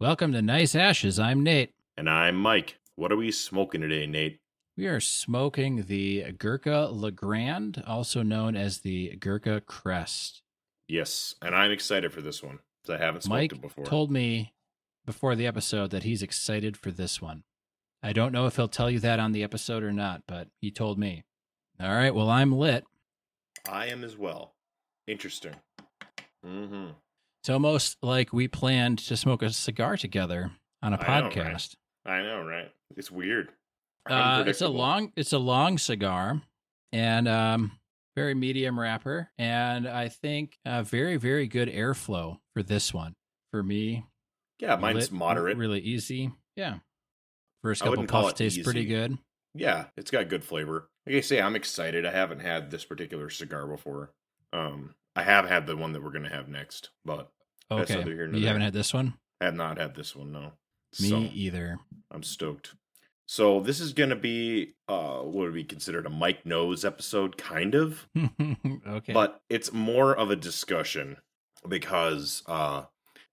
Welcome to Nice Ashes. I'm Nate. And I'm Mike. What are we smoking today, Nate? We are smoking the Gurkha Legrand, also known as the Gurkha Crest. Yes, and I'm excited for this one because I haven't smoked Mike it before. told me before the episode that he's excited for this one. I don't know if he'll tell you that on the episode or not, but he told me. All right, well, I'm lit. I am as well. Interesting. Mm-hmm. It's almost like we planned to smoke a cigar together on a I know, right? podcast. I know, right? It's weird. Uh, it's a long it's a long cigar and um very medium wrapper and I think uh very very good airflow for this one. For me, Yeah, mine's lit, moderate. really easy. Yeah. First couple puffs it taste pretty good. Yeah, it's got good flavor. Like I say, I'm excited. I haven't had this particular cigar before. Um, I have had the one that we're gonna have next, but Okay. You there. haven't had this one? I have not had this one. No. Me So, either. I'm stoked. So this is gonna be uh, what would be considered a Mike knows episode, kind of. okay. but it's more of a discussion because uh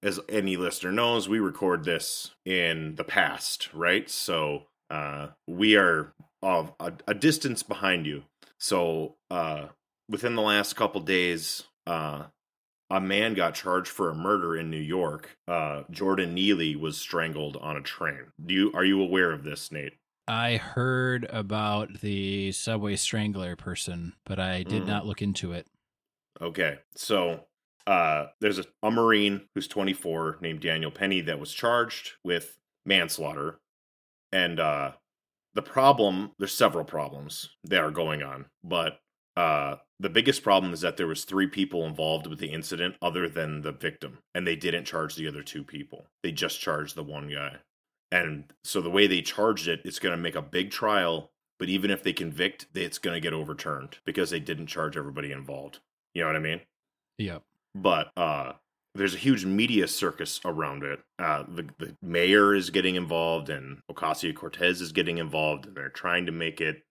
as any listener knows we record this in the past right so uh we are of a, a distance behind you so uh within the last couple days uh a man got charged for a murder in New York. Uh, Jordan Neely was strangled on a train. Do you are you aware of this, Nate? I heard about the subway strangler person, but I did Mhm. not look into it. Okay, so uh, there's a, a Marine who's 24 named Daniel Penny that was charged with manslaughter, and uh, the problem there's several problems that are going on, but uh, the biggest problem is that there was three people involved with the incident other than the victim, and they didn't charge the other two people. They just charged the one guy, and so the way they charged it, it's going to make a big trial. But even if they convict, it's going to get overturned because they didn't charge everybody involved. You know what I mean? Yep. But uh there's a huge media circus around it. Uh the, the mayor is getting involved and Ocasio Cortez is getting involved and they're trying to make it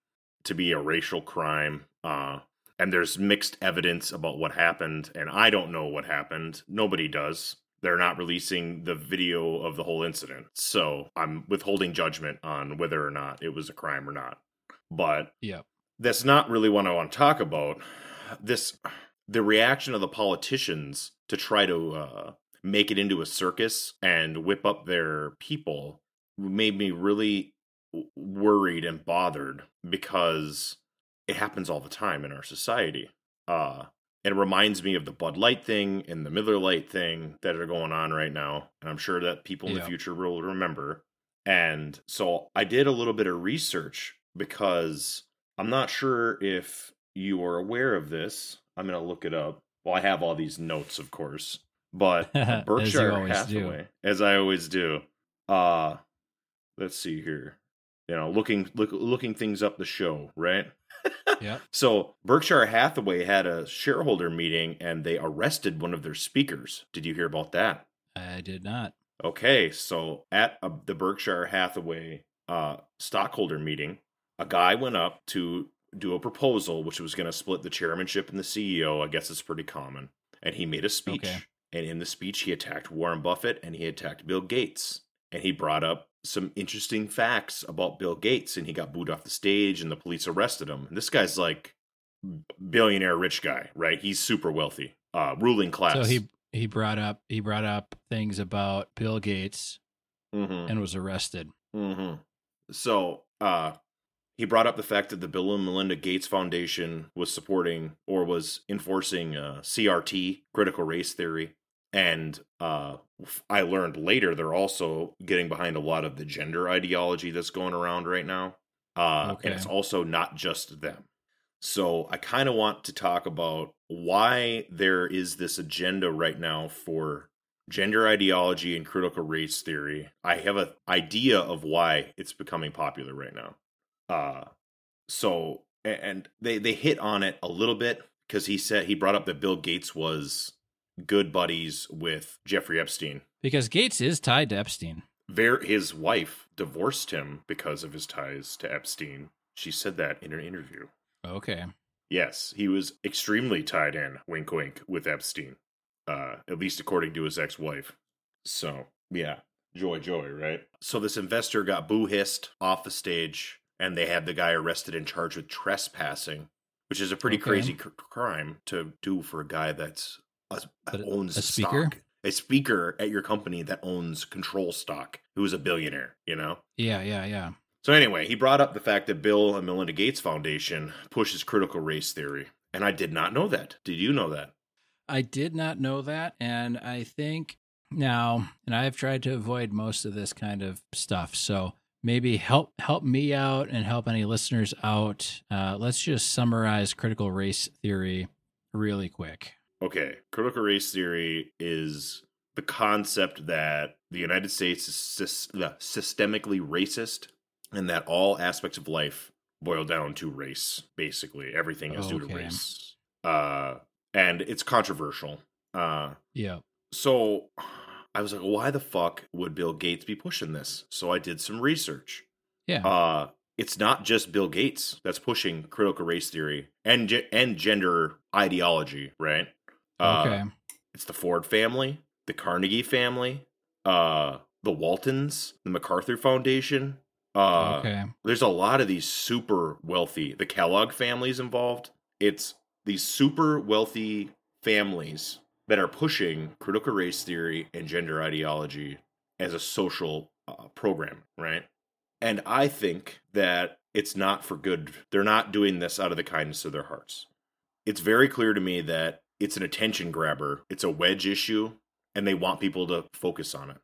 to be a racial crime. Uh and there's mixed evidence about what happened and I don't know what happened. Nobody does. They're not releasing the video of the whole incident. So I'm withholding judgment on whether or not it was a crime or not. But Yep. that's not really what I want to talk about. This the reaction of the politicians to try to uh, make it into a circus and whip up their people made me really worried and bothered because it happens all the time in our society. Uh, it reminds me of the Bud Light thing and the Miller Lite thing that are going on right now, and I'm sure that people in Yeah. the future will remember. And so I did a little bit of research because I'm not sure if you are aware of this. I'm going to look it up. Well, I have all these notes, of course, but As Berkshire do. Hathaway, as I always do. Uh let's see here. You know, looking look, looking things up the show, right? yeah. So Berkshire Hathaway had a shareholder meeting and they arrested one of their speakers. Did you hear about that? I did not. Okay, so at a, the Berkshire Hathaway uh, stockholder meeting, a guy went up to do a proposal which was going to split the chairmanship and the CEO. I guess it's pretty common. And he made a speech. Okay. And in the speech, he attacked Warren Buffett and he attacked Bill Gates. And he brought up some interesting facts about Bill Gates. And he got booed off the stage and the police arrested him. And this guy's like billionaire rich guy, right? He's super wealthy, uh, ruling class. So he he brought up he brought up things about Bill Gates Mhm. and was arrested. hmm So, uh, he brought up the fact that the Bill and Melinda Gates Foundation was supporting or was enforcing uh, CRT, critical race theory. And uh, I learned later they're also getting behind a lot of the gender ideology that's going around right now. Uh, Okay. And it's also not just them. So I kind of want to talk about why there is this agenda right now for gender ideology and critical race theory. I have an idea of why it's becoming popular right now. Uh so and they they hit on it a little bit because he said he brought up that Bill Gates was good buddies with Jeffrey Epstein. Because Gates is tied to Epstein. Ver- his wife divorced him because of his ties to Epstein. She said that in an interview. Okay. Yes, he was extremely tied in, wink wink, with Epstein. Uh, at least according to his ex-wife. So, yeah. Joy Joy, right? So this investor got boo hissed off the stage, and they had the guy arrested and charged with trespassing, which is a pretty Okay. crazy cr- crime to do for a guy that's a, But owns a speaker? stock. A speaker at your company that owns control stock, who is a billionaire, you know? Yeah, yeah, yeah. So anyway, he brought up the fact that Bill and Melinda Gates Foundation pushes critical race theory. And I did not know that. Did you know that? I did not know that. And I think now, and I've tried to avoid most of this kind of stuff. So maybe help help me out and help any listeners out. Uh, let's just summarize critical race theory really quick. Okay, critical race theory is the concept that the United States is systemically racist and that all aspects of life boil down to race. Basically, everything is due to race. Uh, and it's controversial. Uh, Yeah. so I was like, why the fuck would Bill Gates be pushing this? So I did some research. Yeah. Uh, it's not just Bill Gates that's pushing critical race theory and ge- and gender ideology, right? Uh, okay. It's the Ford family, the Carnegie family, uh, the Waltons, the MacArthur Foundation. Uh, okay. There's a lot of these super wealthy. The Kellogg family's involved. It's these super wealthy families that are pushing critical race theory and gender ideology as a social uh, program, right? And I think that it's not for good. They're not doing this out of the kindness of their hearts. It's very clear to me that it's an attention grabber. It's a wedge issue, and they want people to focus on it.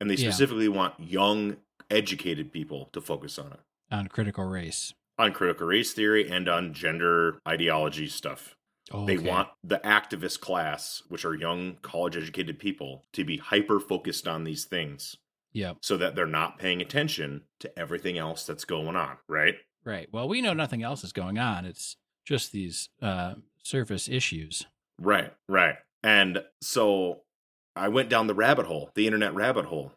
And they Yeah. specifically want young, educated people to focus on it On critical race. on critical race theory and on gender ideology stuff. Okay. They want the activist class, which are young college educated people, to be hyper focused on these things Yep. so that they're not paying attention to everything else that's going on, right? Right. Well, we know nothing else is going on. It's just these uh, surface issues. Right, right. And so I went down the rabbit hole, the internet rabbit hole,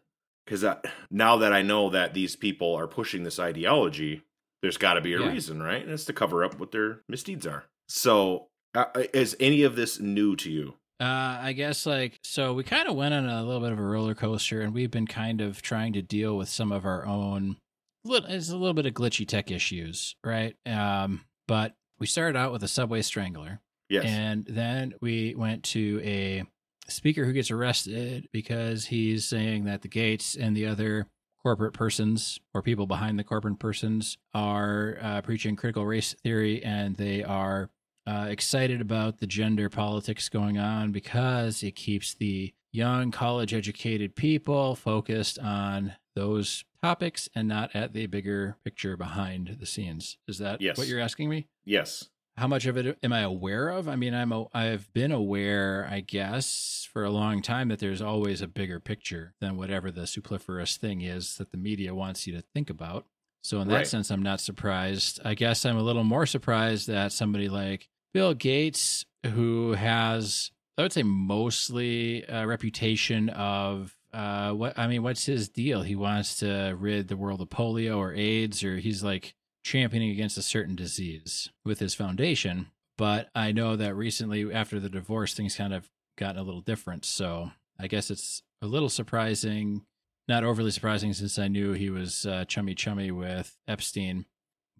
because now that I know that these people are pushing this ideology, there's got to be a Yeah. reason, right? And it's to cover up what their misdeeds are. So, uh, is any of this new to you? Uh, I guess like so we kind of went on a little bit of a roller coaster, and we've been kind of trying to deal with some of our own. lit- It's a little bit of glitchy tech issues, right? Um, but we started out with a subway strangler, Yes. and then we went to a speaker who gets arrested because he's saying that the gates and the other corporate persons or people behind the corporate persons are uh, preaching critical race theory and they are uh, excited about the gender politics going on because it keeps the young college educated people focused on those topics and not at the bigger picture behind the scenes. Is that Yes. what you're asking me? yes. How much of it am I aware of? I mean, I'm a, I've been aware, I guess, for a long time that there's always a bigger picture than whatever the superfluous thing is that the media wants you to think about. So in that Right. sense, I'm not surprised. I guess I'm a little more surprised that somebody like Bill Gates, who has, I would say, mostly a reputation of uh, what I mean, what's his deal? He wants to rid the world of polio or AIDS, or he's like championing against a certain disease with his foundation. But I know that recently, after the divorce, things kind of gotten a little different. So I guess it's a little surprising, not overly surprising, since I knew he was uh, chummy chummy with Epstein.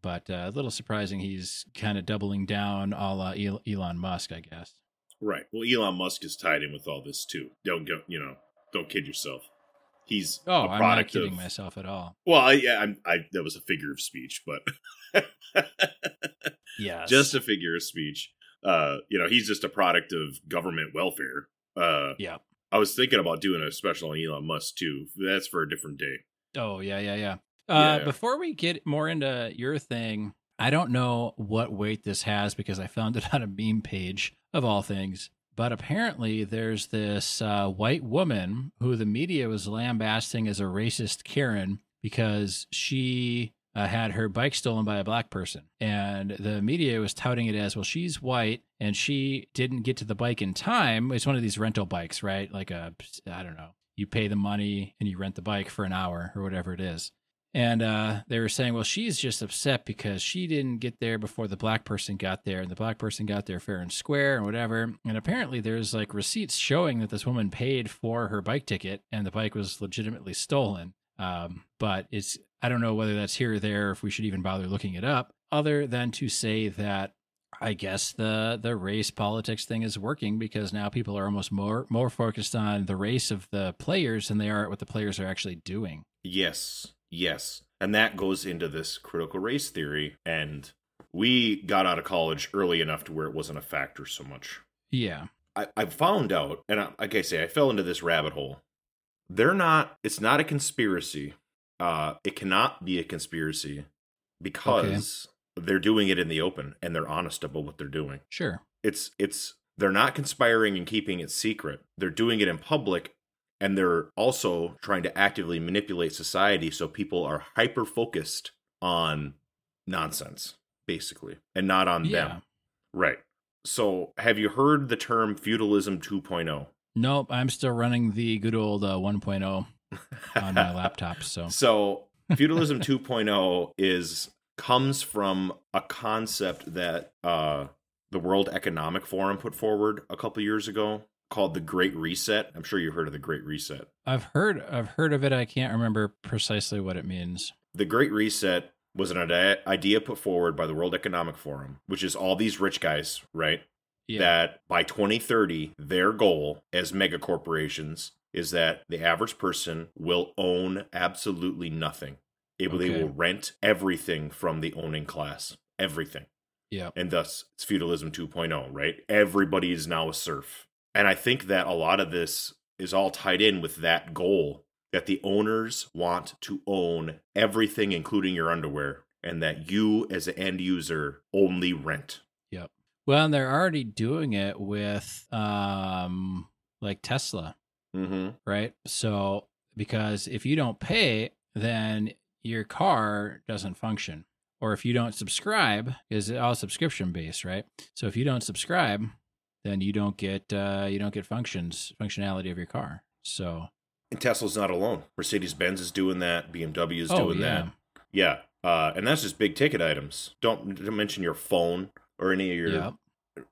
But uh, a little surprising he's kind of doubling down a la Elon Musk, I guess. Right. Well, Elon Musk is tied in with all this too. Don't go, you know, don't kid yourself. He's Oh, a I'm not product kidding of, myself at all. Well, yeah, I'm, I that was a figure of speech, but yeah, just a figure of speech. Uh, you know, he's just a product of government welfare. Uh, yeah. I was thinking about doing a special on Elon Musk too. That's for a different day. Oh yeah, yeah, yeah. Uh, Yeah. Before we get more into your thing, I don't know what weight this has because I found it on a meme page of all things. But apparently, there's this uh, white woman who the media was lambasting as a racist Karen because she uh, had her bike stolen by a black person. And the media was touting it as well, she's white and she didn't get to the bike in time. It's one of these rental bikes, right? Like a, I don't know, you pay the money and you rent the bike for an hour or whatever it is. And uh, they were saying, well, she's just upset because she didn't get there before the black person got there, and the black person got there fair and square and whatever. And apparently, there's like receipts showing that this woman paid for her bike ticket and the bike was legitimately stolen. Um, but it's, I don't know whether that's here or there, if we should even bother looking it up, other than to say that I guess the the race politics thing is working because now people are almost more more focused on the race of the players than they are at what the players are actually doing. Yes, yes. And that goes into this critical race theory. And we got out of college early enough to where it wasn't a factor so much. Yeah. I, I found out, and I, like I say, I fell into this rabbit hole. They're not, it's not a conspiracy. Uh, it cannot be a conspiracy because they're doing it in the open and they're honest about what they're doing. Sure. It's, it's, they're not conspiring and keeping it secret. They're doing it in public and they're also trying to actively manipulate society so people are hyper focused on nonsense basically and not on Yeah. them right so have you heard the term feudalism 2.0 Nope. I'm still running the good old uh, 1.0 on my laptop. So so feudalism 2.0 is comes from a concept that uh the world economic forum put forward a couple years ago called the great reset i'm sure you've heard of the great reset I've heard I've heard of it. I can't remember precisely what it means. the Great Reset was an idea put forward by the World Economic Forum, which is all these rich guys, right? Yeah. That by 2030, their goal as mega corporations is that the average person will own absolutely nothing. It, They will rent everything from the owning class, everything. yeah. And thus, it's feudalism 2.0, right? Everybody is now a serf. And I think that a lot of this is all tied in with that goal that the owners want to own everything, including your underwear, and that you, as an end user, only rent. Yep. Well, and they're already doing it with um like Tesla, Mm-hmm. right? So because if you don't pay, then your car doesn't function. Or if you don't subscribe, is it all subscription based, right? So if you don't subscribe, then you don't get uh you don't get functions functionality of your car. So And Tesla's not alone. Mercedes Benz is doing that. BMW is oh doing yeah. that. Yeah. Uh, and that's just big ticket items. Don't, don't mention your phone or any of your Yeah.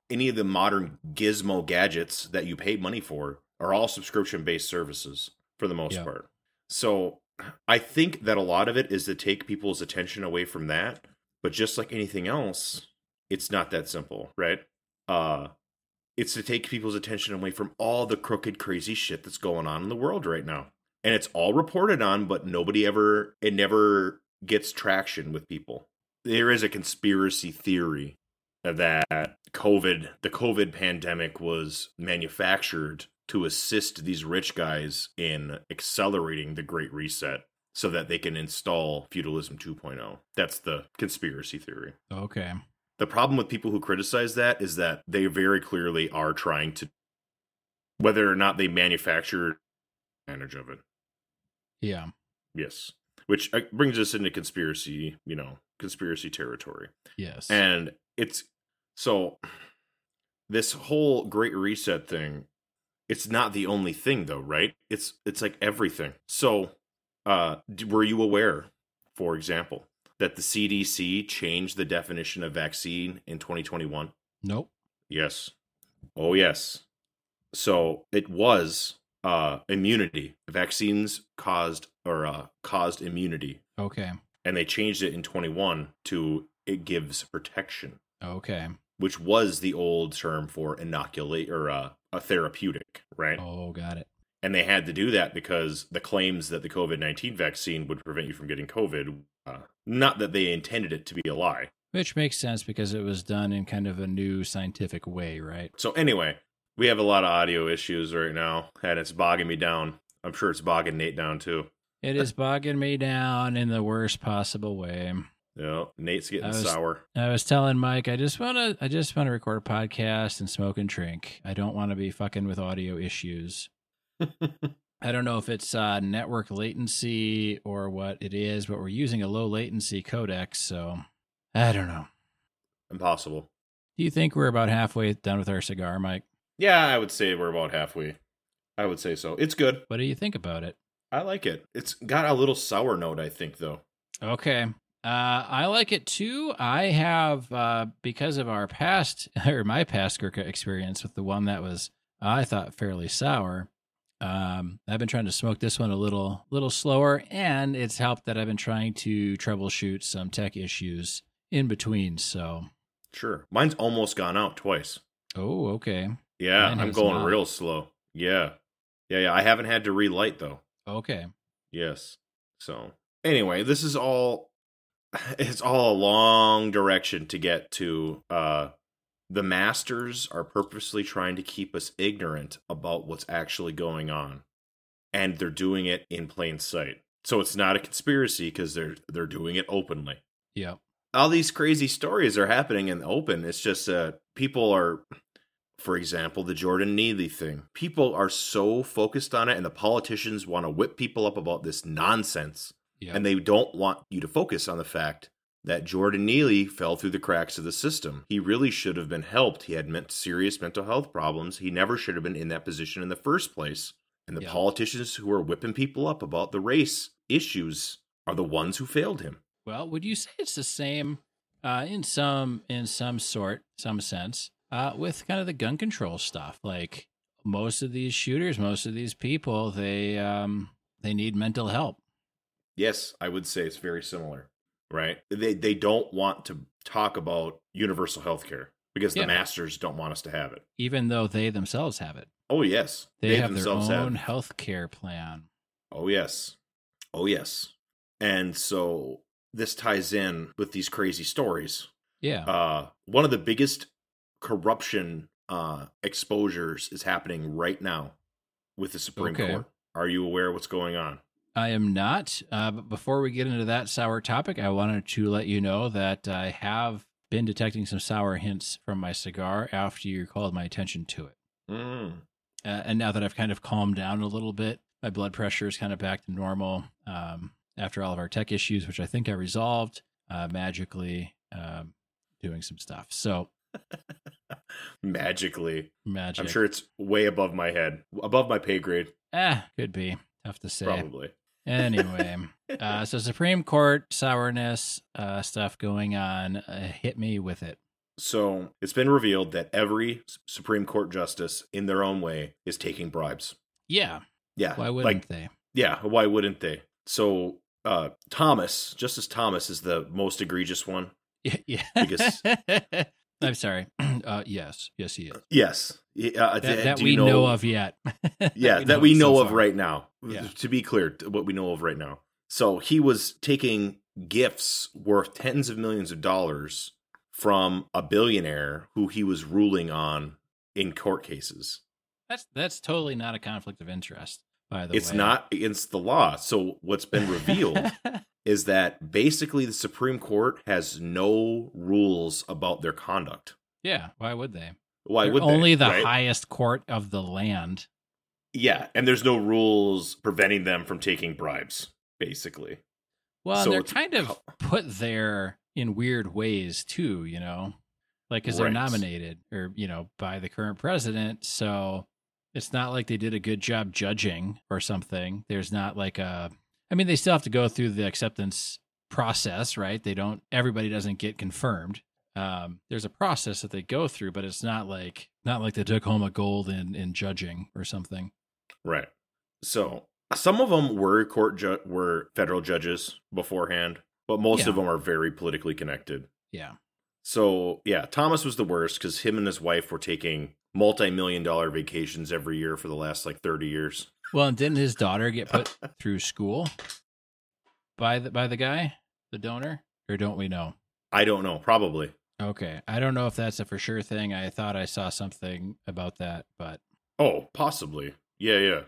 any of the modern gizmo gadgets that you pay money for are all subscription based services for the most Yeah. part. So I think that a lot of it is to take people's attention away from that. But just like anything else, it's not that simple, right? Uh it's to take people's attention away from all the crooked, crazy shit that's going on in the world right now. And it's all reported on, but nobody ever it never gets traction with people. There is a conspiracy theory that COVID, the COVID pandemic was manufactured to assist these rich guys in accelerating the Great Reset so that they can install feudalism 2.0. That's the conspiracy theory. Okay. The problem with people who criticize that is that they very clearly are trying to, whether or not they manufacture advantage of it. Yeah. Yes. Which uh, brings us into conspiracy, you know, conspiracy territory. Yes. And it's so this whole great reset thing, it's not the only thing though, right? It's it's like everything. So, uh were you aware, for example, that the CDC changed the definition of vaccine in 2021? nope. Yes. Oh yes. So, it was uh immunity. Vaccines caused or uh caused immunity Okay. and they changed it in 21 to it gives protection Okay. which was the old term for inoculate or uh, a therapeutic right Oh, got it. And they had to do that because the claims that the covid-19 vaccine would prevent you from getting covid uh, not that they intended it to be a lie Which makes sense because it was done in kind of a new scientific way, right? so anyway we have a lot of audio issues right now and it's bogging me down i'm sure it's bogging nate down too It is bogging me down in the worst possible way. know, nate's getting I was- sour I was telling Mike, I just want to, I just want to record a podcast and smoke and drink. I don't want to be fucking with audio issues. I don't know if it's uh, network latency or what it is, but we're using a low latency codec, so I don't know. impossible Do you think we're about halfway done with our cigar, Mike? yeah i would say we're about halfway i would say so it's good What do you think about it? I like it. It's got a little sour note, I think, though. Okay. Uh, I like it too. I have, uh, because of our past, or my past Gurkha experience with the one that was, I thought, fairly sour. Um, I've been trying to smoke this one a little, little slower, and it's helped that I've been trying to troubleshoot some tech issues in between. So, Sure. Mine's almost gone out twice. oh, okay, Yeah, Mine I'm going not. real slow. Yeah. Yeah, yeah. I haven't had to relight though. okay, Yes. So anyway, this is all it's all a long direction to get to uh the masters are purposely trying to keep us ignorant about what's actually going on. And they're doing it in plain sight. So it's not a conspiracy because they're they're doing it openly. yeah All these crazy stories are happening in the open. It's just uh people are for example, the Jordan Neely thing. People are so focused on it and the politicians want to whip people up about this nonsense yep, and they don't want you to focus on the fact that Jordan Neely fell through the cracks of the system. He really should have been helped. He had meant serious mental health problems. He never should have been in that position in the first place. And the Yeah. politicians who are whipping people up about the race issues are the ones who failed him. Well, would you say it's the same uh, in some in some sort, some sense, uh, with kind of the gun control stuff? Like most of these shooters, most of these people, they um, they need mental help. Yes, I would say it's very similar, right? They they don't want to talk about universal health care because Yeah. the masters don't want us to have it. even though they themselves have it. Oh yes, They, have their own health care plan. Oh, yes. Oh, yes. And so this ties in with these crazy stories. Yeah. Uh, one of the biggest corruption uh, exposures is happening right now with the Supreme Okay. Court. Are you aware of what's going on? I am not. Uh, but before we get into that sour topic, I wanted to let you know that I have been detecting some sour hints from my cigar after you called my attention to it. Mm. Uh, and now that I've kind of calmed down a little bit, my blood pressure is kind of back to normal um, after all of our tech issues, which I think I resolved uh, magically um, doing some stuff. So Magically. magic. I'm sure it's way above my head, above my pay grade, Ah, could be tough to say. probably. Anyway, uh, so Supreme Court sourness uh, stuff going on. Uh, hit me with it. So it's been revealed that every Supreme Court justice, in their own way, is taking bribes. Yeah. Yeah. Why wouldn't like, they? Yeah, why wouldn't they? So uh Thomas, Justice Thomas is the most egregious one. Yeah. yeah. Because- I'm sorry. Uh, yes. Yes, he is. Yes. Uh, That, that we you know, of yet. Yeah, that we know so of far. right now. Yeah. To be clear, what we know of right now. So he was taking gifts worth tens of millions of dollars from a billionaire who he was ruling on in court cases. That's that's totally not a conflict of interest. By the It's way, not against the law. So what's been revealed is that basically the Supreme Court has no rules about their conduct. yeah. Why would they? Why They're would they? only the right? highest court of the land. Yeah, and there's no rules preventing them from taking bribes, basically. Well, So they're kind of put there in weird ways too, you know, like because they're nominated or you know by the current president. So it's not like they did a good job judging or something. There's not like a. I mean, they still have to go through the acceptance process, right? They don't. Everybody doesn't get confirmed. Um, there's a process that they go through, but it's not like not like they took home a gold in in judging or something. Right. So some of them were court ju- were federal judges beforehand, but most Yeah. of them are very politically connected. Yeah. So yeah, Thomas was the worst because him and his wife were taking multi-million dollar vacations every year for the last like 30 years. Well, and didn't his daughter get put through school by the by the guy, the donor, or don't we know? I don't know, probably. Okay, I don't know if that's a for sure thing. I thought I saw something about that, but Oh, possibly. Yeah, yeah.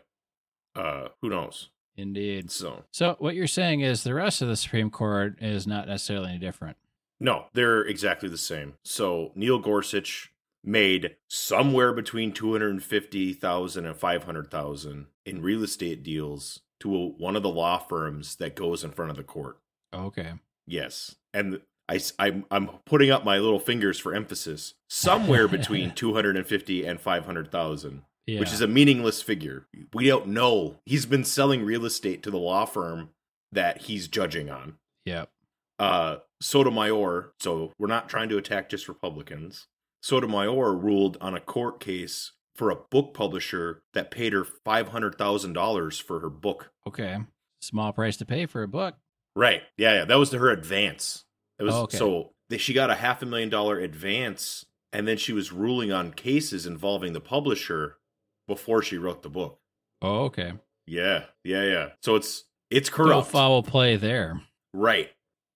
Uh, who knows? indeed. So So what you're saying is the rest of the Supreme Court is not necessarily any different. no, they're exactly the same. So Neil Gorsuch made somewhere between 250,000 and 500,000 in real estate deals to a, one of the law firms that goes in front of the court. Okay. Yes. And I, I'm, I'm putting up my little fingers for emphasis. Somewhere between 250 and 500,000, Yeah. which is a meaningless figure. We don't know. He's been selling real estate to the law firm that he's judging on. Yep. Uh, Sotomayor, so we're not trying to attack just Republicans. Sotomayor ruled on a court case for a book publisher that paid her $500,000 for her book. Okay. Small price to pay for a book. Right. Yeah, yeah. That was to her advance. It was Oh, okay. so she got a half a million dollar advance and then she was ruling on cases involving the publisher before she wrote the book. Oh, okay. Yeah. Yeah, yeah. So it's it's corrupt. No foul play there. Right.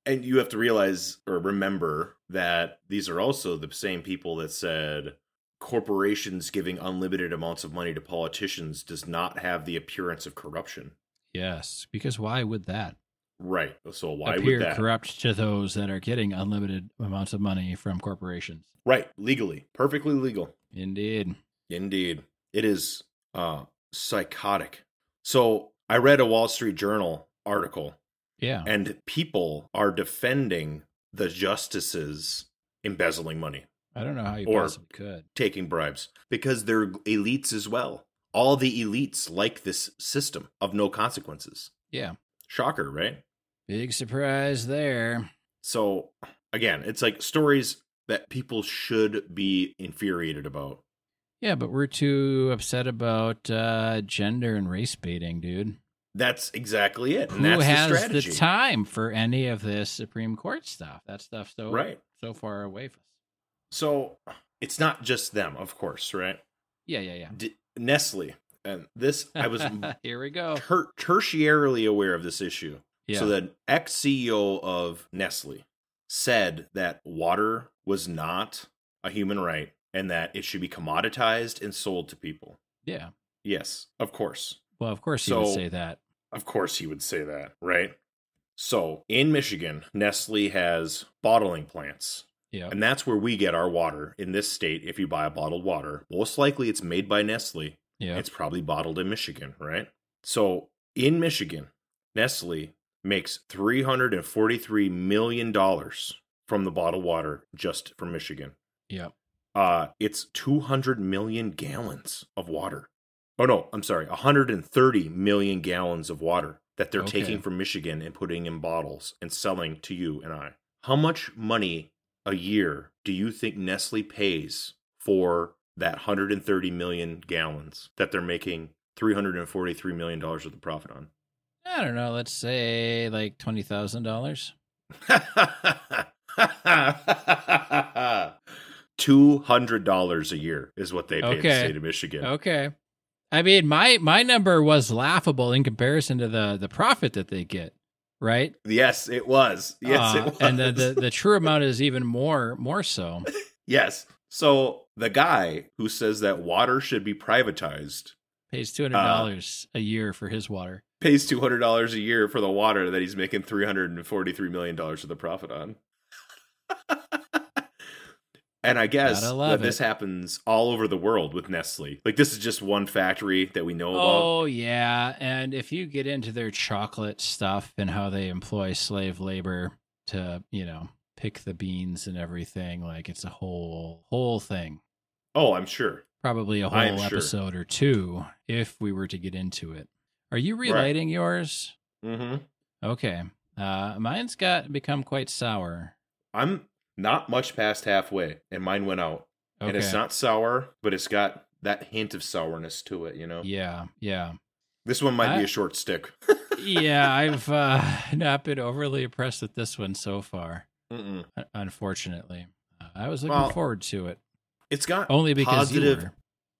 And you have to realize or remember that these are also the same people that said corporations giving unlimited amounts of money to politicians does not have the appearance of corruption. Yes, because why would that Right. So why appear would that? corrupt to those that are getting unlimited amounts of money from corporations? Right. Legally. Perfectly legal. Indeed. Indeed. It is uh psychotic. So I read a Wall Street Journal article Yeah. and people are defending the justices embezzling money. I don't know how you Or- possibly could. taking bribes because they're elites as well. All the elites like this system of no consequences. Yeah. Shocker, right? Big surprise there. So, again, it's like stories that people should be infuriated about. Yeah, but we're too upset about uh, gender and race baiting, dude. That's exactly it. And Who has the the, time for any of this Supreme Court stuff? That stuff's so Right. so far away from us. So, it's not just them, of course, right? Yeah, yeah, yeah. D- Nestle. And this, I was Here we go. ter- tertiarily aware of this issue. Yeah. So the ex CEO of Nestle said that water was not a human right and that it should be commoditized and sold to people. yeah. Yes, of course. Well, of course he would say that. Of course he would say that, right? So in Michigan, Nestle has bottling plants. Yeah. And that's where we get our water in this state. If you buy a bottled water, most likely it's made by Nestle Yeah. it's probably bottled in Michigan, right? So in Michigan, Nestle makes $343 million from the bottled water just from Michigan. Yeah. Uh, it's 200 million gallons of water. Oh, no, I'm sorry, 130 million gallons of water that they're Okay. taking from Michigan and putting in bottles and selling to you and I. How much money a year do you think Nestle pays for that 130 million gallons that they're making 343 million dollars of the profit on? I don't know. Let's say like twenty thousand dollars. Two hundred dollars a year is what they pay the state of Michigan. Okay. I mean, my my number was laughable in comparison to the the profit that they get, right? Yes, it was. Yes, Uh, it was. And the, the the true amount is even more more so. yes. So the guy who says that water should be privatized Pays two hundred dollars a year for his water. pays two hundred dollars a year for the water that he's making three hundred and forty three million dollars of the profit on. and I guess that this it. happens all over the world with Nestle. Like this is just one factory that we know about. Oh yeah, and if you get into their chocolate stuff and how they employ slave labor to, you know, pick the beans and everything, like it's a whole whole thing. Oh, I'm sure. Probably a whole sure. episode or two if we were to get into it. Are you relighting yours? Mm-hmm. Okay. Uh mine's got become quite sour. I'm not much past halfway, and mine went out. Okay. And it's not sour, but it's got that hint of sourness to it. You know, Yeah, yeah. this one might I- be a short stick. yeah, I've uh, not been overly impressed with this one so far. Mm-mm. Unfortunately, I was looking Well, forward to it It's got only because positive.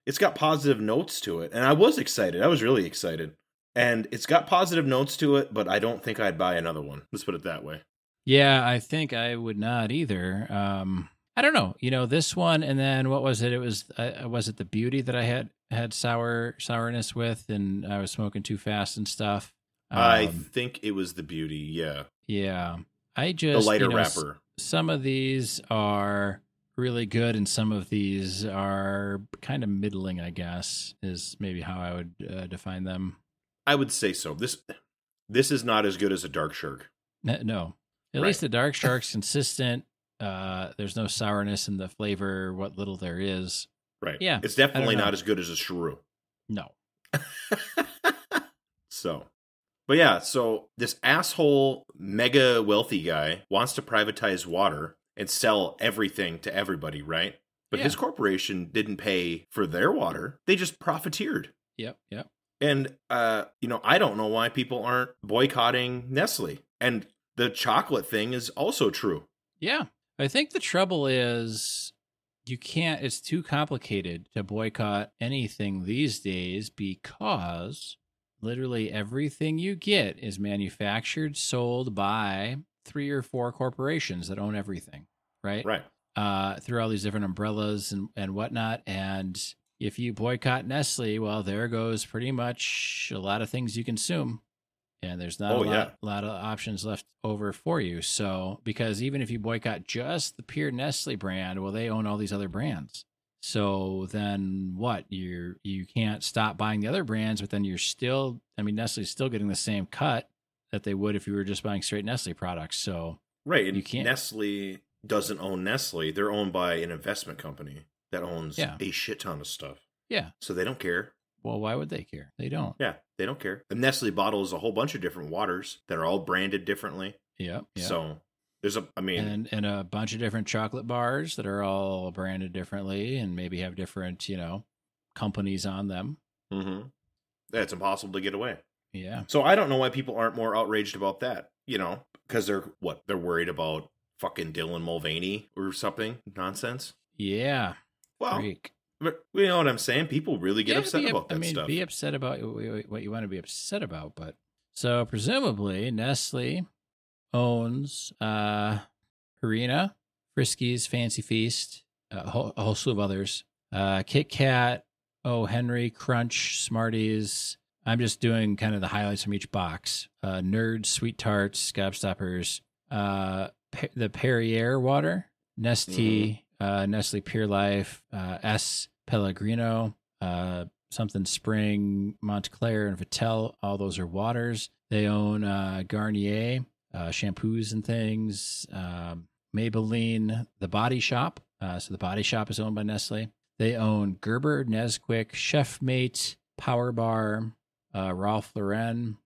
It's got positive notes to it, and I was excited. I was really excited, and it's got positive notes to it. But I don't think I'd buy another one. Let's put it that way. Yeah, I think I would not either. Um, I don't know. You know, this one, and then what was it? It was uh, was it the beauty that I had had sour sourness with, and I was smoking too fast and stuff. I Um, think it was the beauty. Yeah, yeah, I the just lighter you know, s- wrapper. some of these are really good and some of these are kind of middling i guess is maybe how i would uh, define them I would say so. This this is not as good as a dark shark. N- no at Right. least the dark shark's consistent uh there's no sourness in the flavor what little there is Right. Yeah, It's definitely not as good as a shrew. no so But yeah, so this asshole mega wealthy guy wants to privatize water and sell everything to everybody, right? But Yeah. his corporation didn't pay for their water. They just profiteered. Yep. Yep. And uh, you know, I don't know why people aren't boycotting Nestle. And the chocolate thing is also true. Yeah. I think the trouble is you can't, it's too complicated to boycott anything these days because literally everything you get is manufactured, sold by three or four corporations that own everything, right? Right. Uh, through all these different umbrellas and, and whatnot. And if you boycott Nestle, well, there goes pretty much a lot of things you consume. And there's not Oh, a lot, yeah. lot of options left over for you. So, because even if you boycott just the pure Nestle brand, well, they own all these other brands. So then what? You're you can't stop buying the other brands, but then you're still I mean Nestle's still getting the same cut that they would if you were just buying straight Nestle products. So Right. And You can't- Nestle doesn't own Nestle. They're owned by an investment company that owns Yeah. a shit ton of stuff. yeah. So they don't care. Well, why would they care? They don't. Yeah, they don't care. And Nestle bottles a whole bunch of different waters that are all branded differently. Yeah. So there's a, I mean, and and a bunch of different chocolate bars that are all branded differently and maybe have different, you know, companies on them. Mm-hmm. it's impossible to get away. Yeah. So I don't know why people aren't more outraged about that. You know, because they're what they're worried about fucking Dylan Mulvaney or something nonsense. Yeah. Well, Freak. But you know what I'm saying? People really get Yeah, upset be, about that I mean, stuff. be upset about what you want to be upset about, but so presumably Nestle owns uh Purina, Friskies, Fancy Feast, a whole, a whole slew of others. Uh Kit Kat, Oh Henry, Crunch, Smarties. I'm just doing kind of the highlights from each box. Uh Nerds, Sweet Tarts, Gobstoppers, uh the Perrier water, Nestea, uh Nestle Pure Life, uh S Pellegrino, uh something Spring, Montclair, and Vittel. All those are waters. They own uh, Garnier, uh, shampoos and things. Um, Maybelline, the Body Shop. Uh, so the Body Shop is owned by Nestle. They own Gerber, Nesquik, Chef Mate, Power Bar, Ralph Lauren,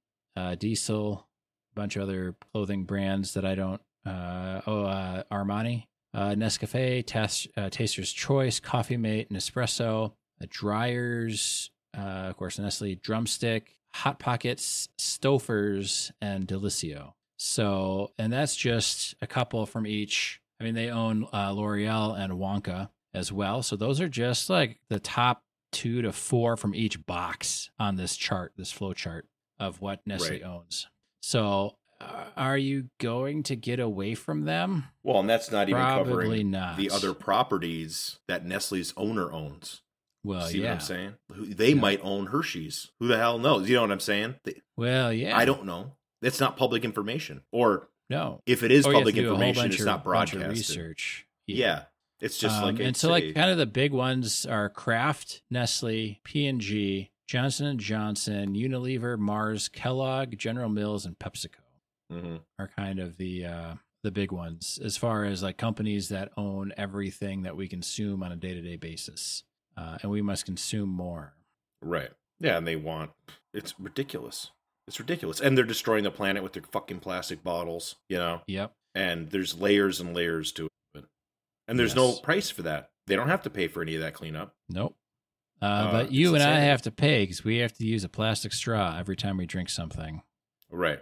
Diesel, a bunch of other clothing brands that I don't. Oh, Armani, uh, Nescafe, Tas- uh, Taster's Choice, Coffee Mate, Nespresso, uh, Dreyer's, uh, of course, Nestle Drumstick, Hot Pockets, Stouffer's, and Delissio. So, and that's just a couple from each. I mean, they own uh, L'Oreal and Wonka as well. So those are just like the top two to four from each box on this chart, this flow chart of what Nestle Right. owns. So, are you going to get away from them? well, and that's not even Probably covering not. the other properties that Nestle's owner owns. Well, See yeah. what I'm saying? They Yeah. might own Hershey's. Who the hell knows? You know what I'm saying? They- Well, yeah. I don't know. It's not public information. Or no, if it is Or public a whole information, it's of- not broadcasted. research. Yeah. It's just Um, like and so like kind of the big ones are Kraft, Nestle, P and G, Johnson and Johnson, Unilever, Mars, Kellogg, General Mills, and PepsiCo Mhm. are kind of the uh, the big ones as far as like companies that own everything that we consume on a day to day basis, uh, and we must consume more. Right. Yeah, and they want it's ridiculous. It's ridiculous. And they're destroying the planet with their fucking plastic bottles, you know? Yep. And there's layers and layers to it. And there's no price for that. They don't have to pay for any of that cleanup. Nope. Uh, Uh, but you and I have to pay because we have to use a plastic straw every time we drink something. Right.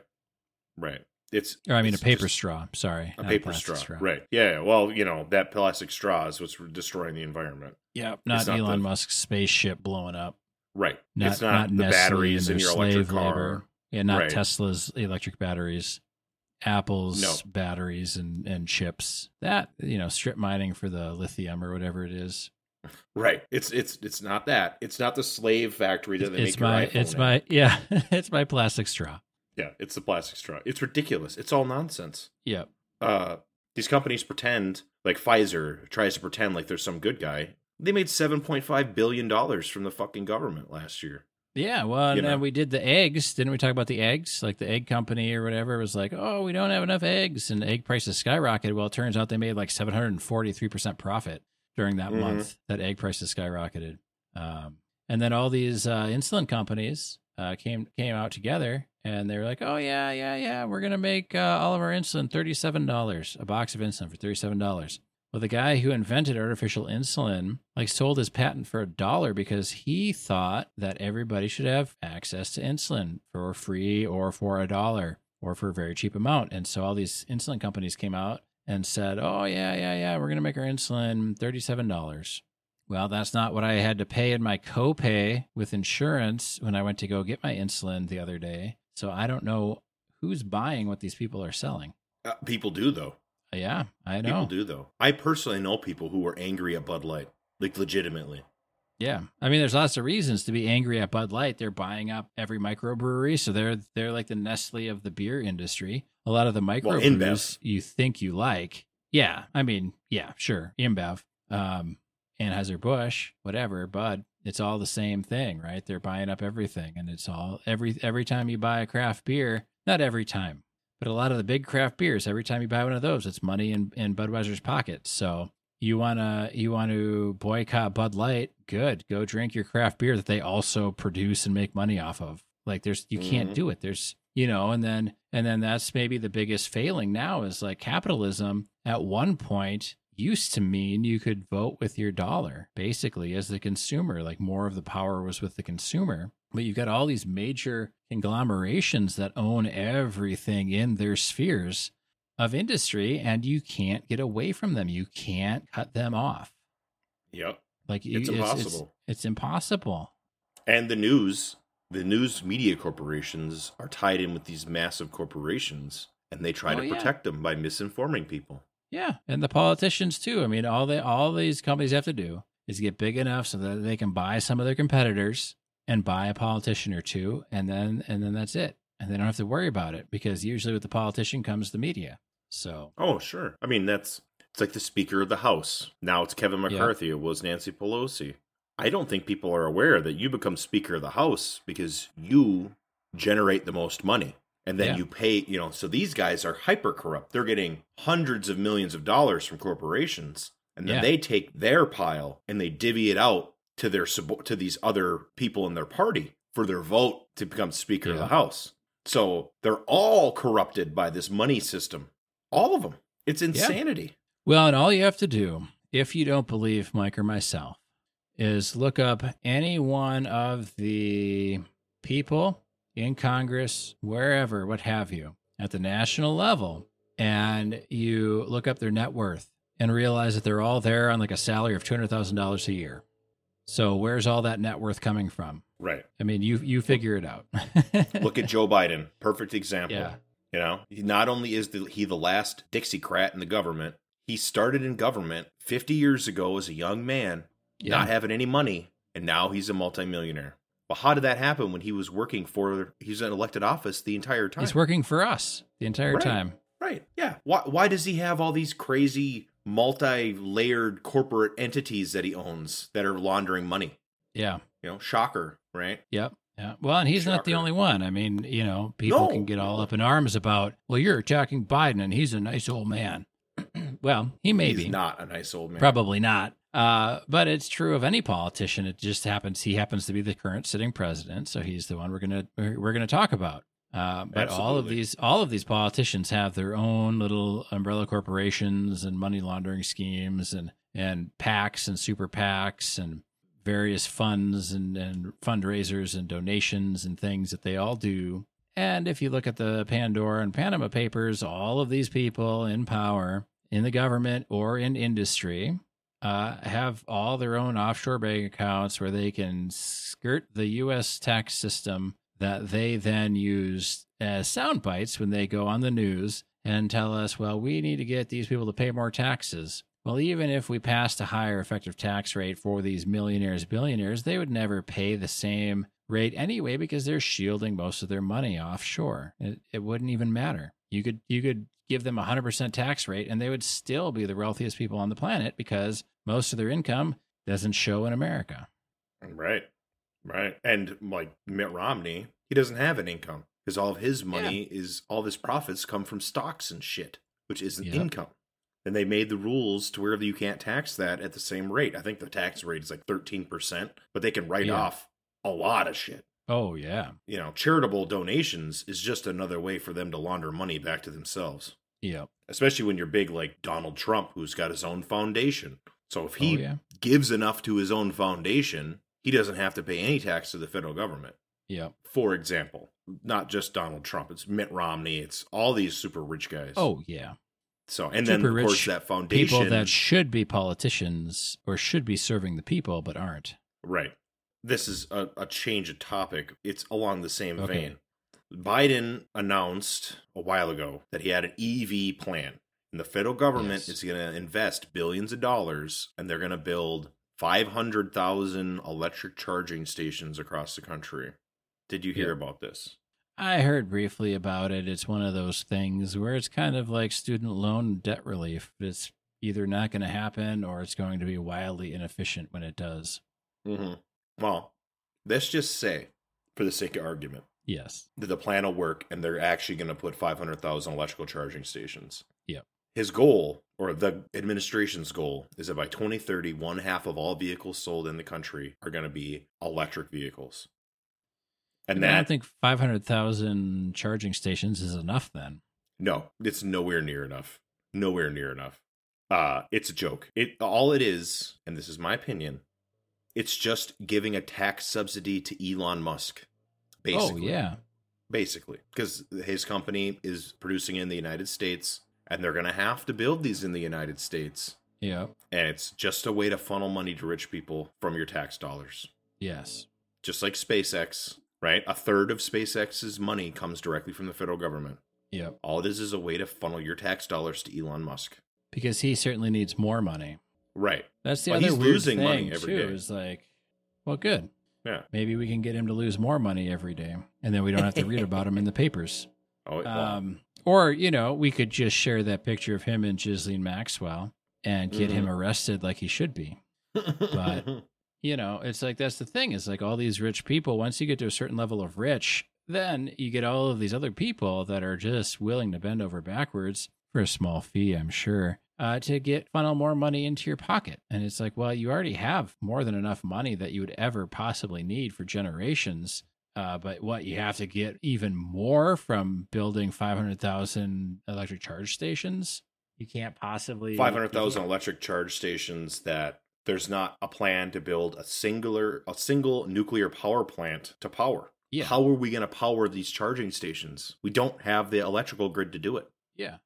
Right. It's Or I mean, a paper straw. Sorry, a paper plastic straw. Right. Yeah. Well, you know, that plastic straw is what's destroying the environment. Yeah. Not, not Elon the- Musk's spaceship blowing up. Right. Not, it's not, the Nestle batteries in your electric slave car. labor. Yeah, not Right. Tesla's electric batteries, Apple's No. batteries and, and chips. That, you know, strip mining for the lithium or whatever it is. Right. It's it's it's not that. It's not the slave factory that they it's make your my, iPhone it's in. my, yeah, it's my plastic straw. Yeah, it's the plastic straw. It's ridiculous. It's all nonsense. Yep. Uh these companies pretend like Pfizer tries to pretend like there's some good guy. They made 7.5 billion dollars from the fucking government last year. Yeah, well, You and know. then we did the eggs. Didn't we talk about the eggs? Like the egg company or whatever was like, oh, we don't have enough eggs, and egg prices skyrocketed. Well, it turns out they made like seven hundred and forty-three percent profit during that Mhm. month that egg prices skyrocketed. Um, and then all these uh, insulin companies, uh, came came out together, and they were like, "Oh yeah, yeah, yeah, we're gonna make uh, all of our insulin thirty seven dollars a box of insulin for thirty seven dollars." Well, the guy who invented artificial insulin like sold his patent for a dollar because he thought that everybody should have access to insulin for free or for a dollar or for a very cheap amount. And so all these insulin companies came out and said, "Oh yeah, yeah, yeah, we're to make our insulin $37." Well, that's not what I had to pay in my copay with insurance when I went to go get my insulin the other day. So I don't know who's buying what these people are selling. Uh, people do though. Yeah, I know. People do though. I personally know people who were angry at Bud Light, like legitimately. Yeah, I mean, there's lots of reasons to be angry at Bud Light. They're buying up every microbrewery, so they're they're like the Nestle of the beer industry. A lot of the microbrews InBev. you think you like, yeah. I mean, yeah, sure, InBev, um, Anheuser Busch, whatever, Bud. It's all the same thing, right? They're buying up everything, and it's all every every time you buy a craft beer. Not every time, but a lot of the big craft beers, every time you buy one of those, it's money in, in Budweiser's pocket. So you wanna you want to boycott Bud Light, good. Go drink your craft beer that they also produce and make money off of. Like there's you can't Mhm. do it. There's you know, and then and then that's maybe the biggest failing now is like capitalism at one point used to mean you could vote with your dollar basically as the consumer like more of the power was with the consumer but you've got all these major conglomerations that own everything in their spheres of industry and you can't get away from them you can't cut them off Yep. like you- It's impossible. it's, impossible And the news, the news media corporations are tied in with these massive corporations and they try Oh, to yeah. protect them by misinforming people. Yeah and the politicians too i mean all they all these companies have to do is get big enough so that they can buy some of their competitors and buy a politician or two and then and then that's it and they don't have to worry about it because usually with the politician comes the media so Oh, sure. I mean, that's it's like the Speaker of the House. Now it's Kevin McCarthy. It was Nancy Pelosi. I don't think people are aware that you become Speaker of the House because you generate the most money. And then Yeah. you pay, you know, so these guys are hyper corrupt. They're getting hundreds of millions of dollars from corporations. And then Yeah. they take their pile and they divvy it out to their sub- to these other people in their party for their vote to become Speaker of the House. So they're all corrupted by this money system. All of them. It's insanity. Well, and all you have to do, if you don't believe Mike or myself, is look up any one of the people in Congress, wherever, what have you, at the national level, and you look up their net worth and realize that they're all there on like a salary of $200,000 a year. So where's all that net worth coming from? Right. I mean, you you figure it out. Look at Joe Biden. Perfect example. Yeah. You know, not only is the, he the last Dixiecrat in the government, he started in government 50 years ago as a young man, Yeah. not having any money, and now he's a multimillionaire. Well, how did that happen when he was working for, he's in elected office the entire time? He's working for us the entire Right. time. Right. Yeah. Why, why does he have all these crazy multi layered corporate entities that he owns that are laundering money? Yeah. You know, shocker, right? Yep. Yeah. Well, and he's not the only one. I mean, you know, people No. can get all up in arms about, well, you're attacking Biden and he's a nice old man. well, he may He's be. not a nice old man. Probably not. Uh, but it's true of any politician. It just happens he happens to be the current sitting president, so he's the one we're gonna we're, gonna talk about. Uh, but all of these all of these politicians have their own little umbrella corporations and money laundering schemes and and PACs and super PACs and various funds and, and fundraisers and donations and things that they all do. And if you look at the Pandora and Panama Papers, all of these people in power in the government or in industry uh, have all their own offshore bank accounts where they can skirt the U.S. tax system that they then use as sound bites when they go on the news and tell us, well, we need to get these people to pay more taxes. Well, even if we passed a higher effective tax rate for these millionaires, billionaires, they would never pay the same rate anyway because they're shielding most of their money offshore. It, it wouldn't even matter. You could you could give them a 100% tax rate and they would still be the wealthiest people on the planet because most of their income doesn't show in America. Right. Right. And like Mitt Romney, he doesn't have an income because all of his money is all of his profits come from stocks and shit, which isn't Yep. income. And they made the rules to where you can't tax that at the same rate. I think the tax rate is like 13%, but they can write Yeah. off a lot of shit. Oh yeah. You know, charitable donations is just another way for them to launder money back to themselves. Yeah. Especially when you're big like Donald Trump, who's got his own foundation. So if he oh yeah. gives enough to his own foundation, he doesn't have to pay any tax to the federal government. Yep. For example, not just Donald Trump, it's Mitt Romney, it's all these super rich guys. Oh yeah. So and then Super of course that foundation People that should be politicians or should be serving the people but aren't. Right. This is a, a change of topic. It's along the same Okay. vein. Biden announced a while ago that he had an EV plan. And the federal government Yes. is going to invest billions of dollars and they're going to build 500,000 electric charging stations across the country. Did you hear Yeah. about this? I heard briefly about it. It's one of those things where it's kind of like student loan debt relief. It's either not going to happen or it's going to be wildly inefficient when it does. Mm-hmm. Well, let's just say, for the sake of argument, Yes. that the plan will work and they're actually going to put 500,000 electrical charging stations. His goal, or the administration's goal, is that by 2030, one half of all vehicles sold in the country are going to be electric vehicles. And I that, don't think 500,000 charging stations is enough then. no, it's nowhere near enough. Nowhere near enough. Uh, it's a joke. It all it is, and this is my opinion, it's just giving a tax subsidy to Elon Musk. Basically. Oh, yeah. basically because his company is producing in the united states and they're going to have to build these in the united states Yeah. and it's just a way to funnel money to rich people from your tax dollars Yes. just like spacex right a third of spacex's money comes directly from the federal government Yeah. all it is is a way to funnel your tax dollars to elon musk Because he certainly needs more money. right That's the Well, other he's weird losing thing, money every too, day. Is like, well, good. yeah Maybe we can get him to lose more money every day, and then we don't have to read about him in the papers. oh well, Um, or you know, we could just share that picture of him and Ghislaine Maxwell and get him arrested like he should be. but- You know, it's like that's the thing. Is like all these rich people. Once you get to a certain level of rich, then you get all of these other people that are just willing to bend over backwards for a small fee, I'm sure, uh, to get funnel more money into your pocket. And it's like, well, you already have more than enough money that you would ever possibly need for generations. Uh, but what you have to get even more from building 500,000 electric charge stations. You can't possibly 500,000 electric charge stations that there's not a plan to build a singular a single nuclear power plant to power. Yeah. How are we going to power these charging stations? We don't have the electrical grid to do it. Yeah.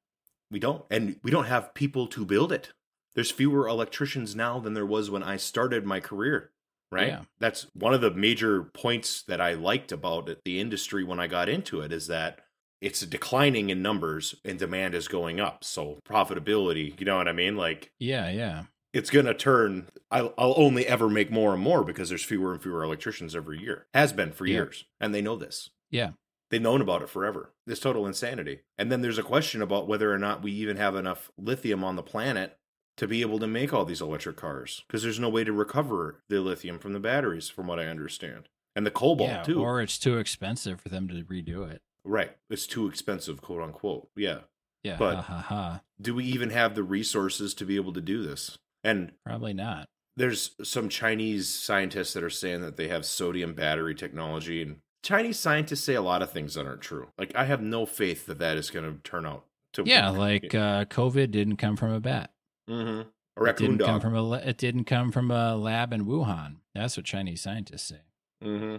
We don't. And we don't have people to build it. There's fewer electricians now than there was when I started my career, right? Yeah. That's one of the major points that I liked about it, the industry when I got into it is that it's declining in numbers and demand is going up. So profitability, you know what I mean? Like Yeah. Yeah. it's going to turn I'll, I'll only ever make more and more because there's fewer and fewer electricians every year has been for Yeah. years and they know this Yeah. they've known about it forever this total insanity and then there's a question about whether or not we even have enough lithium on the planet to be able to make all these electric cars because there's no way to recover the lithium from the batteries from what i understand and the cobalt yeah, too or it's too expensive for them to redo it. right it's too expensive quote unquote yeah Yeah, But- ha ha ha. do we even have the resources to be able to do this and Probably not. there's some Chinese scientists that are saying that they have sodium battery technology, and Chinese scientists say a lot of things that aren't true. Like I have no faith that that is going to turn out to Yeah, like uh, COVID didn't come from a bat. Mm-hmm. a It raccoon didn't come from a. It didn't come from a lab in Wuhan. That's what Chinese scientists say. mm-hmm.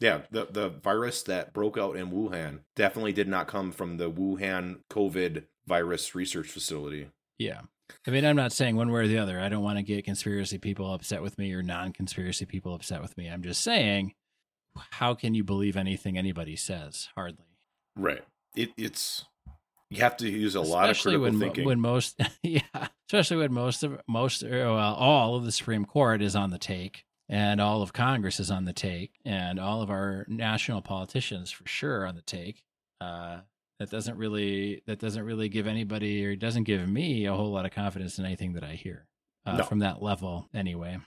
Yeah, the the virus that broke out in Wuhan definitely did not come from the Wuhan COVID virus research facility. Yeah. I mean, I'm not saying one way or the other. I don't want to get conspiracy people upset with me or non conspiracy people upset with me. I'm just saying, how can you believe anything anybody says? Hardly. Right. It, it's you have to use a lot of critical when, thinking. when most, yeah, especially when most of most, well, all of the Supreme Court is on the take, and all of Congress is on the take, and all of our national politicians for sure are on the take. Uh, that doesn't really that doesn't really give anybody or doesn't give me a whole lot of confidence in anything that I hear uh, No. from that level. Anyway,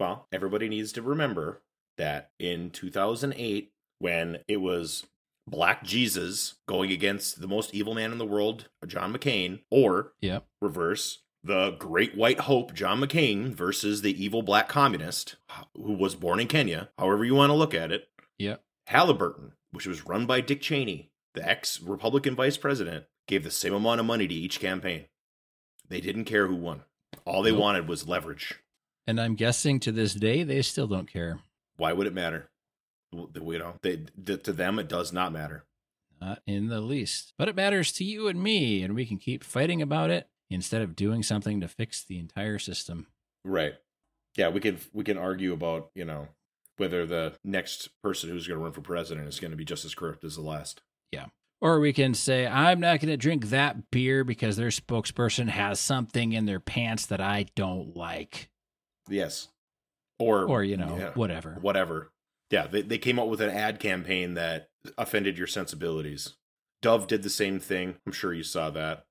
Well, everybody needs to remember that in 2008, when it was Black Jesus going against the most evil man in the world, John McCain, or yep, reverse, the great white hope, John McCain, versus the evil black communist who was born in Kenya, however you want to look at it, yep, Halliburton, which was run by Dick Cheney, the ex Republican vice president, gave the same amount of money to each campaign. They didn't care who won. All they Nope. wanted was leverage. And I'm guessing to this day they still don't care. Why would it matter? You know, they, to them, it does not matter. Not in the least. But it matters to you and me, and we can keep fighting about it instead of doing something to fix the entire system. Right. Yeah, we can we can argue about you know whether the next person who's going to run for president is going to be just as corrupt as the last. Yeah. Or we can say, I'm not going to drink that beer because their spokesperson has something in their pants that I don't like. Yes. Or Or, you know, yeah, whatever. whatever. Yeah, they they came out with an ad campaign that offended your sensibilities. Dove did the same thing. I'm sure you saw that.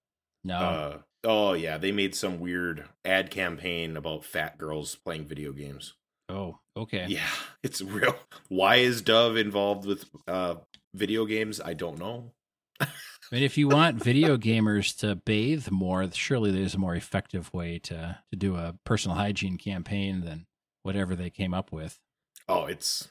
No. Uh, oh yeah, they made some weird ad campaign about fat girls playing video games. oh, okay. Yeah, it's real. Why is Dove involved with uh video games? I don't know. I mean, if you want video gamers to bathe more, surely there's a more effective way to, to do a personal hygiene campaign than whatever they came up with. Oh, it's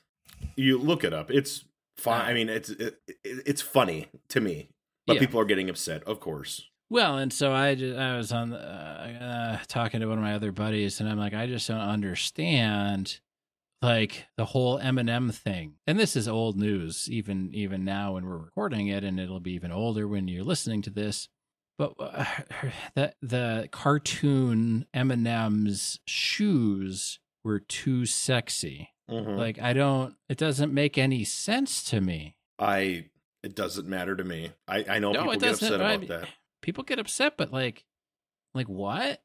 you look it up. It's fine. I mean, it's it, it, it's funny to me, but Yeah. people are getting upset, of course. Well, and so I just, I was on the, uh, uh, talking to one of my other buddies, and I'm like, I just don't understand like the whole M&M thing. And this is old news, even even now when we're recording it, and it'll be even older when you're listening to this. But uh, the the cartoon M&M's shoes were too sexy. Mhm. Like I don't. It doesn't make any sense to me. I it doesn't matter to me. I I know No, people get upset I about mean, that. People get upset, but like, like what?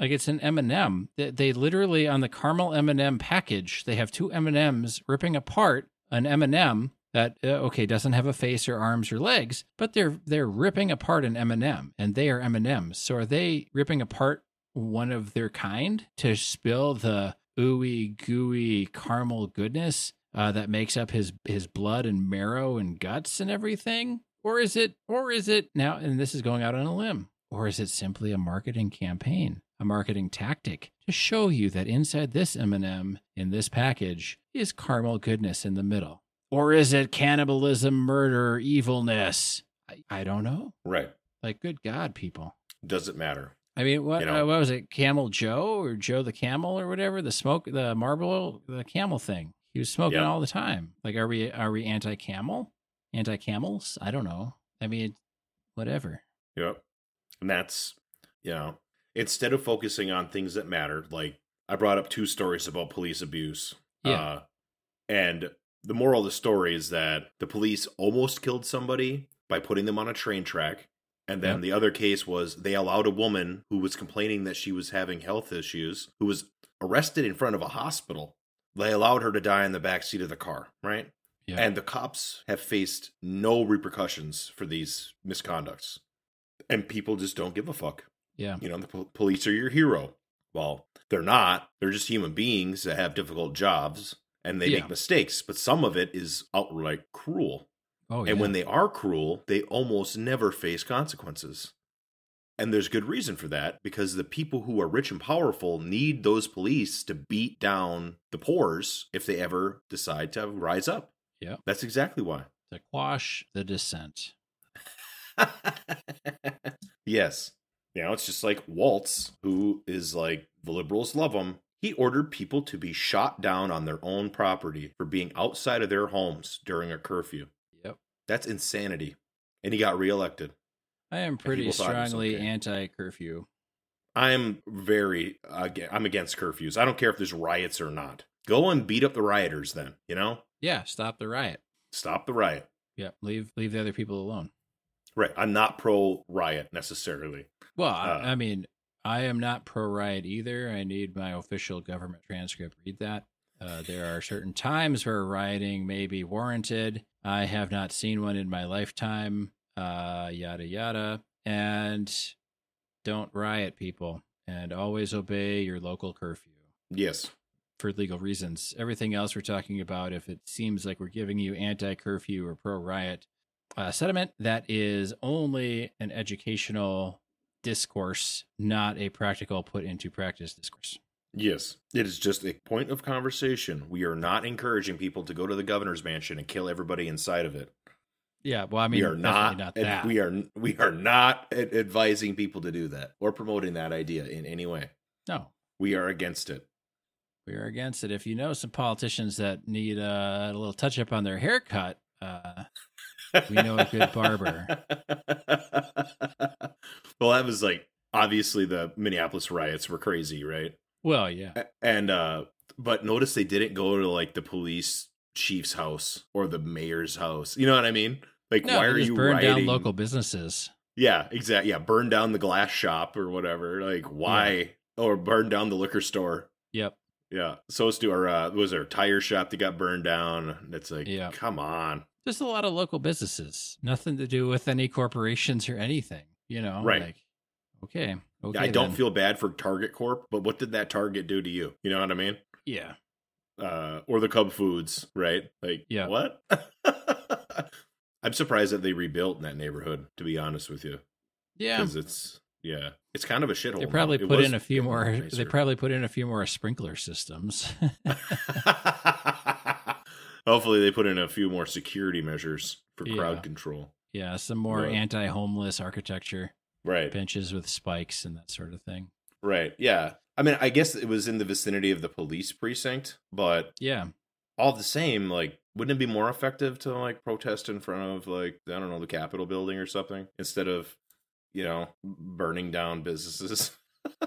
Like it's an M and m They, they literally on the caramel M and m package, they have two M and M's ripping apart an M and m that uh, okay doesn't have a face or arms or legs, but they're they're ripping apart an M and m and they are M and M's. So are they ripping apart one of their kind to spill the ooey gooey caramel goodness uh, that makes up his his blood and marrow and guts and everything? Or is it or is it now and this is going out on a limb? Or is it simply a marketing campaign, a marketing tactic to show you that inside this M&M in this package is caramel goodness in the middle? Or is it cannibalism, murder, evilness? I, I don't know. Right. Like good god, people. Does it matter. I mean, what You know. uh, what was it? Camel Joe or Joe the Camel or whatever? The smoke, the marble, the camel thing. He was smoking Yeah. all the time. Like, are we are we anti camel, anti camels? I don't know. I mean, whatever. Yep. And that's, you know, instead of focusing on things that matter, like I brought up two stories about police abuse. Yeah. Uh, and the moral of the story is that the police almost killed somebody by putting them on a train track. And then Yep. the other case was they allowed a woman who was complaining that she was having health issues, who was arrested in front of a hospital. They allowed her to die in the back seat of the car, right? Yeah. And the cops have faced no repercussions for these misconducts. And people just don't give a fuck. Yeah. You know, the po- police are your hero. Well, they're not. They're just human beings that have difficult jobs and they Yeah. make mistakes. But some of it is outright cruel. Oh, and when they are cruel, they almost never face consequences. And there's good reason for that because the people who are rich and powerful need those police to beat down the poors if they ever decide to rise up. Yeah. That's exactly why. to quash the dissent. yes. You know, it's just like Walz, who is like, the liberals love him. He ordered people to be shot down on their own property for being outside of their homes during a curfew. That's insanity. And he got reelected. I am pretty people thought it was strongly okay. anti curfew. I'm very, aga I'm against curfews. I don't care if there's riots or not. Go and beat up the rioters then, you know? Yeah. Stop the riot. Stop the riot. Yeah. Leave leave the other people alone. Right. I'm not pro riot necessarily. Well, Uh, I, I mean, I am not pro riot either. I need my official government transcript. Read that. Uh, there are certain times where rioting may be warranted. I have not seen one in my lifetime. Uh, yada yada. And don't riot, people, and always obey your local curfew Yes. for legal reasons. Everything else we're talking about, if it seems like we're giving you anti curfew or pro riot uh, sentiment, that is only an educational discourse, not a practical put into practice discourse. Yes, it is just a point of conversation. We are not encouraging people to go to the governor's mansion and kill everybody inside of it. Yeah, well, I mean, we are not, not that. we are we are not ad- advising people to do that or promoting that idea in any way. no, We are against it. we are against it. If you know some politicians that need uh, a little touch up on their haircut, uh, We know a good barber. well, that was like obviously the Minneapolis riots were crazy, right? Well, yeah, And uh but notice they didn't go to like the police chief's house or the mayor's house. You know what I mean? Like no, why are you burn rioting? down local businesses. Yeah, exactly. Yeah, burn down the glass shop or whatever. Like why? Or burn down the liquor store. Yep. Yeah. So to our uh was our tire shop that got burned down? It's like, Yeah. come on. Just a lot of local businesses. Nothing to do with any corporations or anything. You know, Right. Like, okay, okay. I don't feel bad for Target Corp, but what did that Target do to you? You know what I mean? Yeah, Uh, or the Cub Foods, right? Like, Yeah. what? I'm surprised that they rebuilt in that neighborhood. To be honest with you, yeah. because it's yeah, it's kind of a shithole. They probably put in a few more. They probably put in a few more sprinkler systems. Hopefully, they put in a few more security measures for Yeah. crowd control. yeah, some more Right. anti-homeless architecture, Right. benches with spikes and that sort of thing. Right. Yeah. I mean, I guess it was in the vicinity of the police precinct, but Yeah, all the same, like, wouldn't it be more effective to like protest in front of like I don't know the Capitol building or something instead of you know burning down businesses?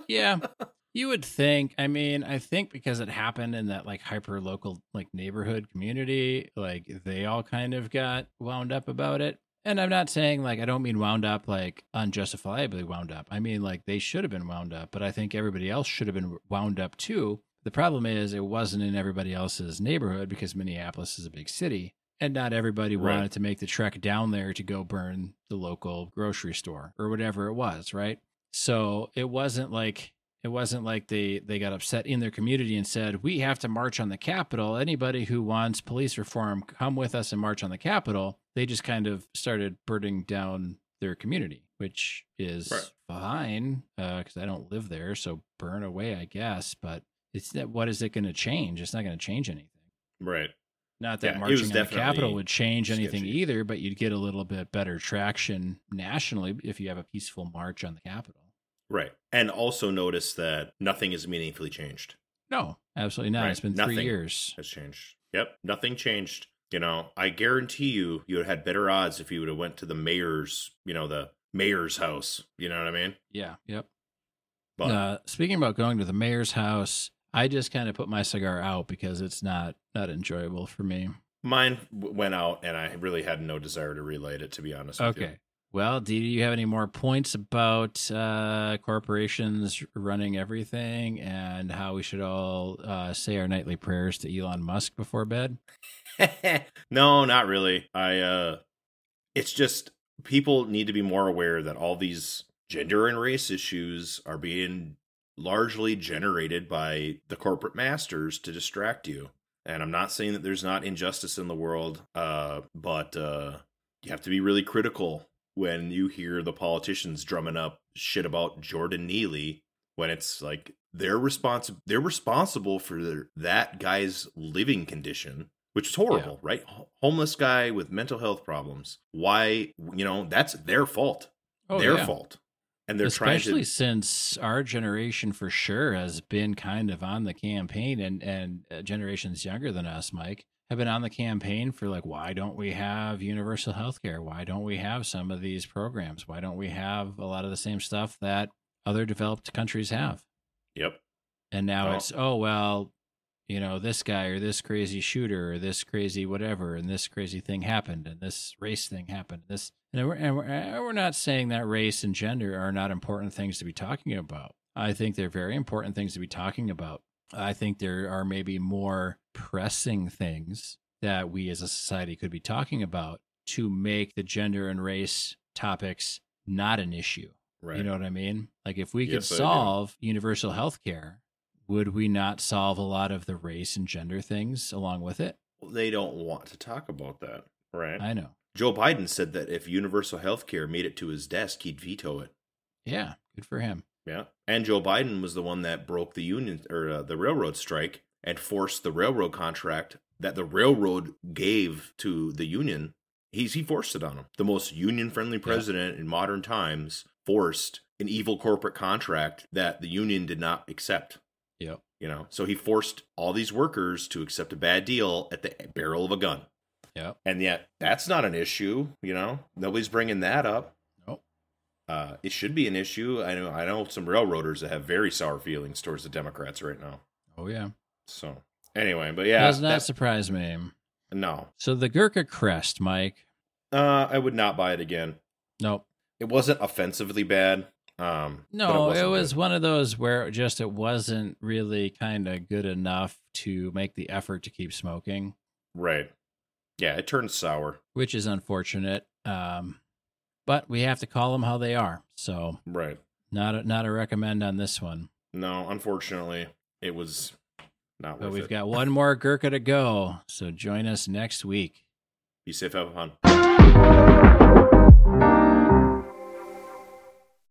yeah. You would think. I mean, I think because it happened in that like hyper local like neighborhood community, like they all kind of got wound up about it. And I'm not saying like I don't mean wound up like unjustifiably wound up. I mean like they should have been wound up, but I think everybody else should have been wound up too. The problem is it wasn't in everybody else's neighborhood because Minneapolis is a big city and not everybody Right. wanted to make the trek down there to go burn the local grocery store or whatever it was, right? So it wasn't like it wasn't like they they got upset in their community and said we have to march on the capitol anybody who wants police reform come with us and march on the capitol they just kind of started burning down their community which is Right. fine uh, because i don't live there so burn away i guess but it's that what is it going to change it's not going to change anything right. not that Yeah, marching on the capitol would change anything sketchy. either but you'd get a little bit better traction nationally if you have a peaceful march on the capitol Right. And also notice that nothing is meaningfully changed. No, absolutely not. Right. It's been Nothing. three years. Has changed. Yep. Nothing changed. You know, I guarantee you, you would have had better odds if you would have went to the mayor's, you know, the mayor's house. You know what I mean? Yeah. Yep. But Uh, speaking about going to the mayor's house, I just kind of put my cigar out because it's not not enjoyable for me. mine w- went out, and I really had no desire to relight it. To be honest. With you. Okay. Well, do you have any more points about uh, corporations running everything and how we should all uh, say our nightly prayers to Elon Musk before bed? no, not really. I uh it's just people need to be more aware that all these gender and race issues are being largely generated by the corporate masters to distract you. And I'm not saying that there's not injustice in the world, uh, but uh, you have to be really critical when you hear the politicians drumming up shit about Jordan Neely when it's like they're responsible they're responsible for their, that guy's living condition which is horrible right? Ho- homeless guy with mental health problems. Why you know that's their fault. Their Oh, yeah. fault. And they're especially trying to since our generation for sure has been kind of on the campaign and and uh, generations younger than us mike have been on the campaign for like why don't we have universal health care why don't we have some of these programs? Why don't we have a lot of the same stuff that other developed countries have? Yep. And now Oh. it's oh well you know this guy or this crazy shooter or this crazy whatever and this crazy thing happened and this race thing happened this and we're, and we're, and we're not saying that race and gender are not important things to be talking about. I think they're very important things to be talking about i think there are maybe more pressing things that we as a society could be talking about to make the gender and race topics not an issue right you know what I mean? Like if we could Yes, solve universal health care, would we not solve a lot of the race and gender things along with it? they don't want to talk about that right I know. joe biden said that if universal health care made it to his desk he'd veto it Yeah, good for him. Yeah, and Joe Biden was the one that broke the union or uh, the railroad strike and forced the railroad contract that the railroad gave to the union. He's he forced it on them. The most union friendly president in modern times forced an evil corporate contract that the union did not accept. Yeah. You know, so he forced all these workers to accept a bad deal at the barrel of a gun. Yeah. And yet, that's not an issue. You know, nobody's bringing that up. Uh, it should be an issue. I know. I know some railroaders that have very sour feelings towards the Democrats right now. Oh yeah. So anyway, but yeah, Does not that- surprise me. no, So the Gurkha crest, Mike. uh, I would not buy it again. Nope. It wasn't offensively bad. Um, No, it, wasn't was good. one of those where it just it wasn't really kind of good enough to make the effort to keep smoking, right. Yeah, it turned sour. which is unfortunate. Um, but we have to call them how they are. So Right. not a, not a recommend on this one. No, unfortunately, it was not But we've it. got one more Gurkha to go. So join us next week. Be safe, have fun.